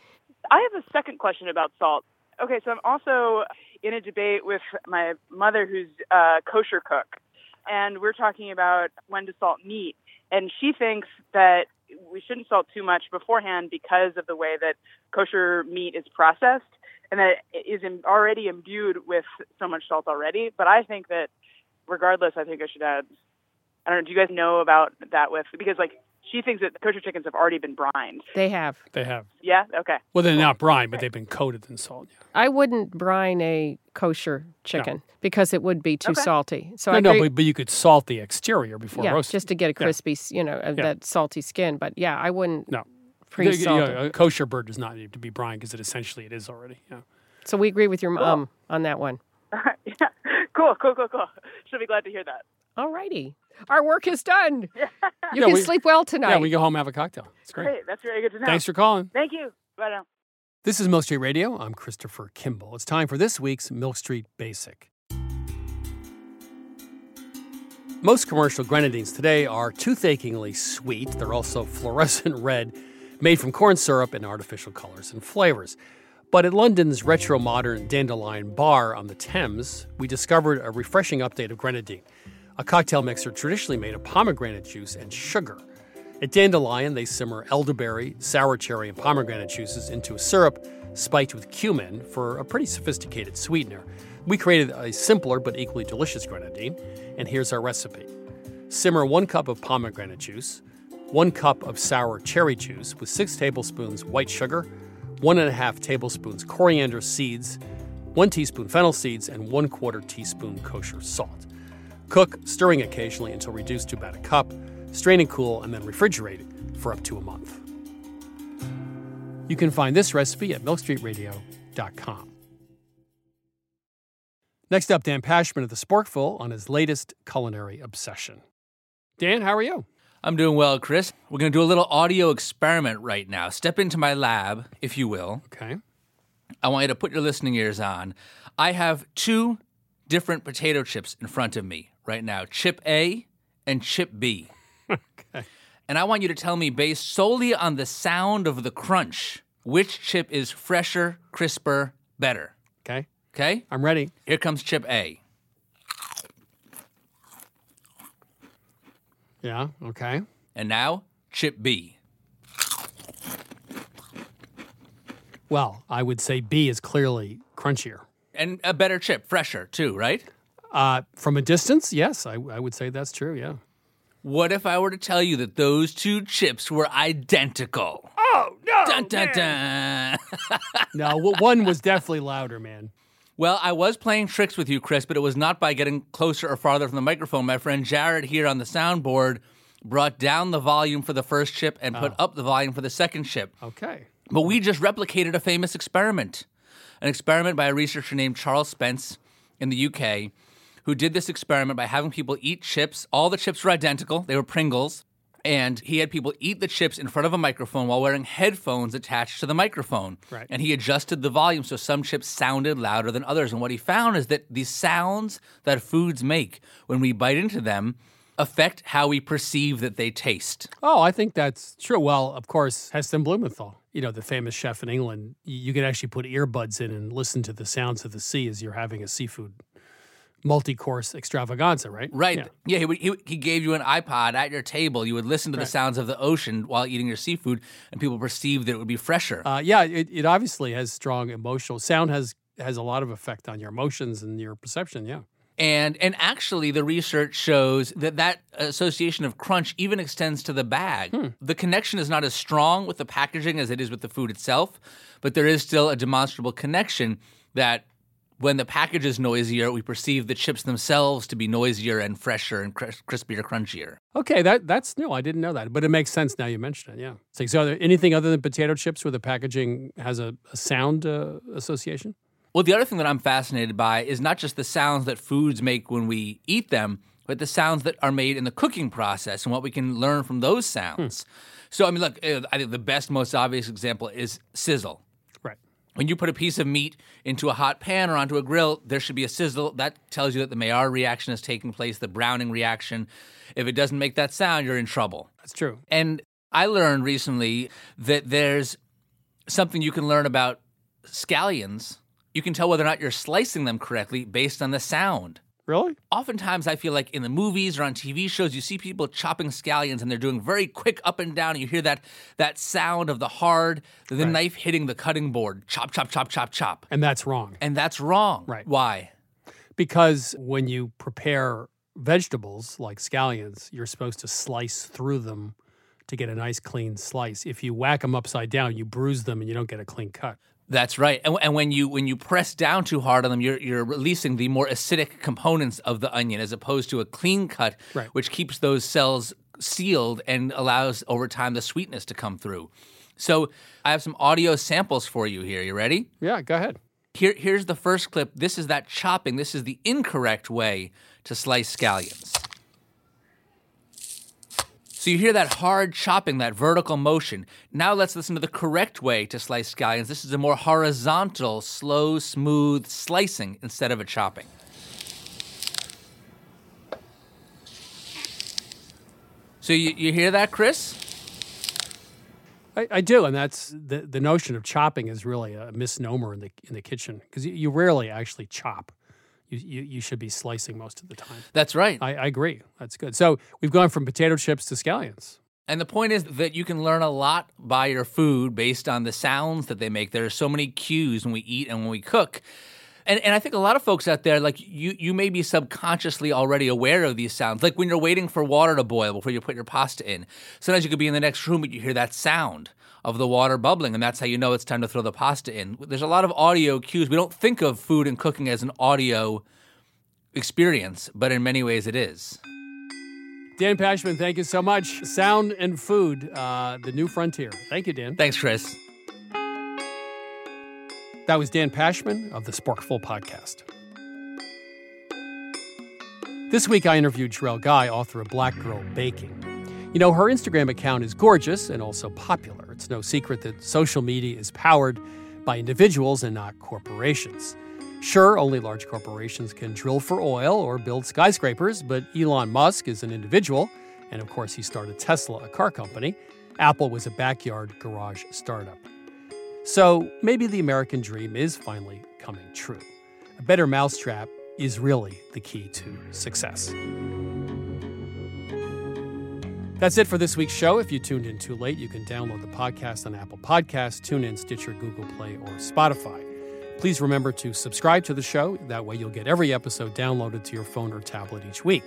I have a second question about salt. Okay, so I'm also in a debate with my mother, who's a kosher cook, and we're talking about when to salt meat. And she thinks that we shouldn't salt too much beforehand because of the way that kosher meat is processed and that it is already imbued with so much salt already. But I think that regardless, I think I should add. I don't know. Do you guys know about that with because like she thinks that kosher chickens have already been brined. They have. They have. Yeah. Okay. Well, they're not brine, but they've been coated in salt. Yeah. I wouldn't brine a kosher chicken because it would be too Okay. salty. So no, I no, but, but you could salt the exterior before yeah, roasting. just to get a crispy, s you know, uh, Yeah. that salty skin. But yeah, I wouldn't No. pre-salt You know, a kosher bird does not need to be brine because it essentially it is already. Yeah. So we agree with your mom on that one. yeah. Cool. Cool. Cool. Cool. She'll be glad to hear that. All righty. Our work is done. You Yeah, can we- sleep well tonight. Yeah, we go home and have a cocktail. It's great. Great. That's very good to know. Thanks for calling. Thank you. Bye now. This is Milk Street Radio. I'm Christopher Kimball. It's time for this week's Milk Street Basic. Most commercial grenadines today are toothachingly sweet. They're also fluorescent red, made from corn syrup and artificial colors and flavors. But at London's retro modern Dandelyan Bar on the Thames, we discovered a refreshing update of grenadine, a cocktail mixer traditionally made of pomegranate juice and sugar. At Dandelyan, they simmer elderberry, sour cherry, and pomegranate juices into a syrup spiked with cumin for a pretty sophisticated sweetener. We created a simpler but equally delicious grenadine, and here's our recipe. Simmer one cup of pomegranate juice, one cup of sour cherry juice with six tablespoons white sugar, one and a half tablespoons coriander seeds, one teaspoon fennel seeds, and one quarter teaspoon kosher salt. Cook, stirring occasionally until reduced to about a cup. Strain and cool, and then refrigerate for up to a month. You can find this recipe at milkstreetradio.com. Next up, Dan Pashman of the Sporkful on his latest culinary obsession. Dan, how are you? I'm doing well, Chris. We're going to do a little audio experiment right now. Step into my lab, if you will. Okay. I want you to put your listening ears on. I have two different potato chips in front of me right now chip A and chip B. okay. And I want you to tell me, based solely on the sound of the crunch, which chip is fresher, crisper, better. Okay. Okay? I'm ready. Here comes chip A. Yeah, okay. And now, chip B. Well, I would say B is clearly crunchier. And a better chip, fresher too, right? Uh, from a distance, yes, I, I would say that's true, yeah. What if I were to tell you that those two chips were identical? Oh, no! Dun, dun, dun. No, one was definitely louder, man. Well, I was playing tricks with you, Chris, but it was not by getting closer or farther from the microphone. My friend Jared here on the soundboard brought down the volume for the first chip and put Oh. up the volume for the second chip. Okay. But we just replicated a famous experiment, an experiment by a researcher named Charles Spence in the UK, who did this experiment by having people eat chips. All the chips were identical, they were Pringles. And he had people eat the chips in front of a microphone while wearing headphones attached to the microphone. Right. And he adjusted the volume so some chips sounded louder than others. And what he found is that the sounds that foods make when we bite into them affect how we perceive that they taste. Oh, I think that's true. Well, of course, Heston Blumenthal, you know, the famous chef in England, you can actually put earbuds in and listen to the sounds of the sea as you're having a seafood multi-course extravaganza, right? Right. Yeah. Yeah, he, would, he, he gave you an iPod at your table. You would listen to the sounds of the ocean while eating your seafood, and people perceived that it would be fresher. Uh, yeah, it, it obviously has strong emotional sound has has a lot of effect on your emotions and your perception. Yeah. And and actually, the research shows that that association of crunch even extends to the bag. Hmm. The connection is not as strong with the packaging as it is with the food itself, but there is still a demonstrable connection that when the package is noisier, we perceive the chips themselves to be noisier and fresher and cris- crispier, crunchier. Okay, that that's new. I didn't know that, but it makes sense now you mention it. Yeah. So, so are there anything other than potato chips where the packaging has a, a sound uh, association? Well, the other thing that I'm fascinated by is not just the sounds that foods make when we eat them, but the sounds that are made in the cooking process and what we can learn from those sounds. So, I mean, look, uh, I think the best, most obvious example is sizzle. Right. When you put a piece of meat into a hot pan or onto a grill, there should be a sizzle. That tells you that the Maillard reaction is taking place, the browning reaction. If it doesn't make that sound, you're in trouble. That's true. And I learned recently that there's something you can learn about scallions. You can tell whether or not you're slicing them correctly based on the sound. Really? Oftentimes, I feel like in the movies or on TV shows, you see people chopping scallions and they're doing very quick up and down. And you hear that that sound of the hard, the Right. knife hitting the cutting board, chop, chop, chop, chop, chop. And that's wrong. And that's wrong. Right. Why? Because when you prepare vegetables like scallions, you're supposed to slice through them to get a nice clean slice. If you whack them upside down, you bruise them and you don't get a clean cut. That's right. And, and when you when you press down too hard on them, you're you're releasing the more acidic components of the onion as opposed to a clean cut, Right. which keeps those cells sealed and allows over time the sweetness to come through. So I have some audio samples for you here. You ready? Yeah, go ahead. Here, here's the first clip. This is that chopping. This is the incorrect way to slice scallions. So you hear that hard chopping, that vertical motion. Now let's listen to the correct way to slice scallions. This is a more horizontal, slow, smooth slicing instead of a chopping. So you, you hear that, Chris? I, I do, and that's the the notion of chopping is really a misnomer in the in the kitchen because you, you rarely actually chop. You, you you should be slicing most of the time. That's right. I, I agree. That's good. So we've gone from potato chips to scallions. And the point is that you can learn a lot by your food based on the sounds that they make. There are so many cues when we eat and when we cook. And, and I think a lot of folks out there, like you, you may be subconsciously already aware of these sounds. Like when you're waiting for water to boil before you put your pasta in. Sometimes you could be in the next room, but you hear that sound of the water bubbling, and that's how you know it's time to throw the pasta in. There's a lot of audio cues. We don't think of food and cooking as an audio experience, but in many ways it is. Dan Pashman, thank you so much. Sound and food, uh, the new frontier. Thank you, Dan. Thanks, Chris. That was Dan Pashman of the Sporkful podcast. This week I interviewed Jerrelle Guy, author of Black Girl Baking. You know, her Instagram account is gorgeous and also popular. It's no secret that social media is powered by individuals and not corporations. Sure, only large corporations can drill for oil or build skyscrapers, but Elon Musk is an individual, and of course, he started Tesla, a car company. Apple was a backyard garage startup. So maybe the American dream is finally coming true. A better mousetrap is really the key to success. That's it for this week's show. If you tuned in too late, you can download the podcast on Apple Podcasts, TuneIn, Stitcher, Google Play, or Spotify. Please remember to subscribe to the show. That way, you'll get every episode downloaded to your phone or tablet each week.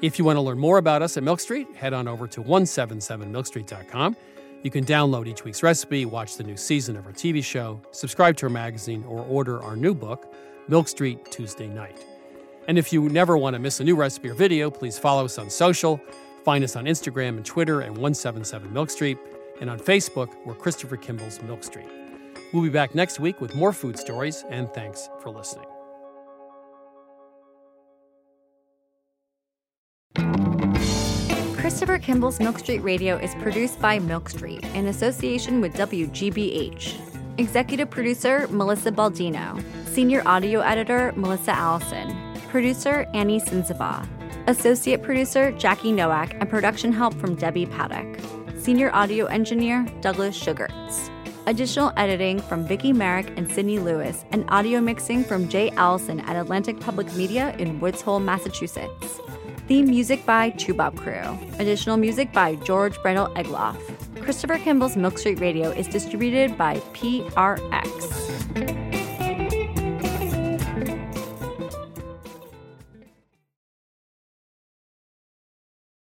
If you want to learn more about us at Milk Street, head on over to 177milkstreet.com. You can download each week's recipe, watch the new season of our TV show, subscribe to our magazine, or order our new book, Milk Street Tuesday night. And if you never want to miss a new recipe or video, please follow us on social. Find us on Instagram and Twitter at 177 Milk Street, and on Facebook, we're Christopher Kimball's Milk Street. We'll be back next week with more food stories, and thanks for listening. Christopher Kimball's Milk Street Radio is produced by Milk Street in association with WGBH. Executive producer Melissa Baldino. Senior audio editor Melissa Allison. Producer Annie Sensabaugh. Associate producer Jackie Noack and production help from Debbie Paddock. Senior audio engineer Douglas Sugars. Additional editing from Vicki Merrick and Sydney Lewis, and audio mixing from Jay Allison at Atlantic Public Media in Woods Hole, Massachusetts. Theme music by Toubab Krewe. Additional music by George Brandl Egloff. Christopher Kimball's Milk Street Radio is distributed by PRX.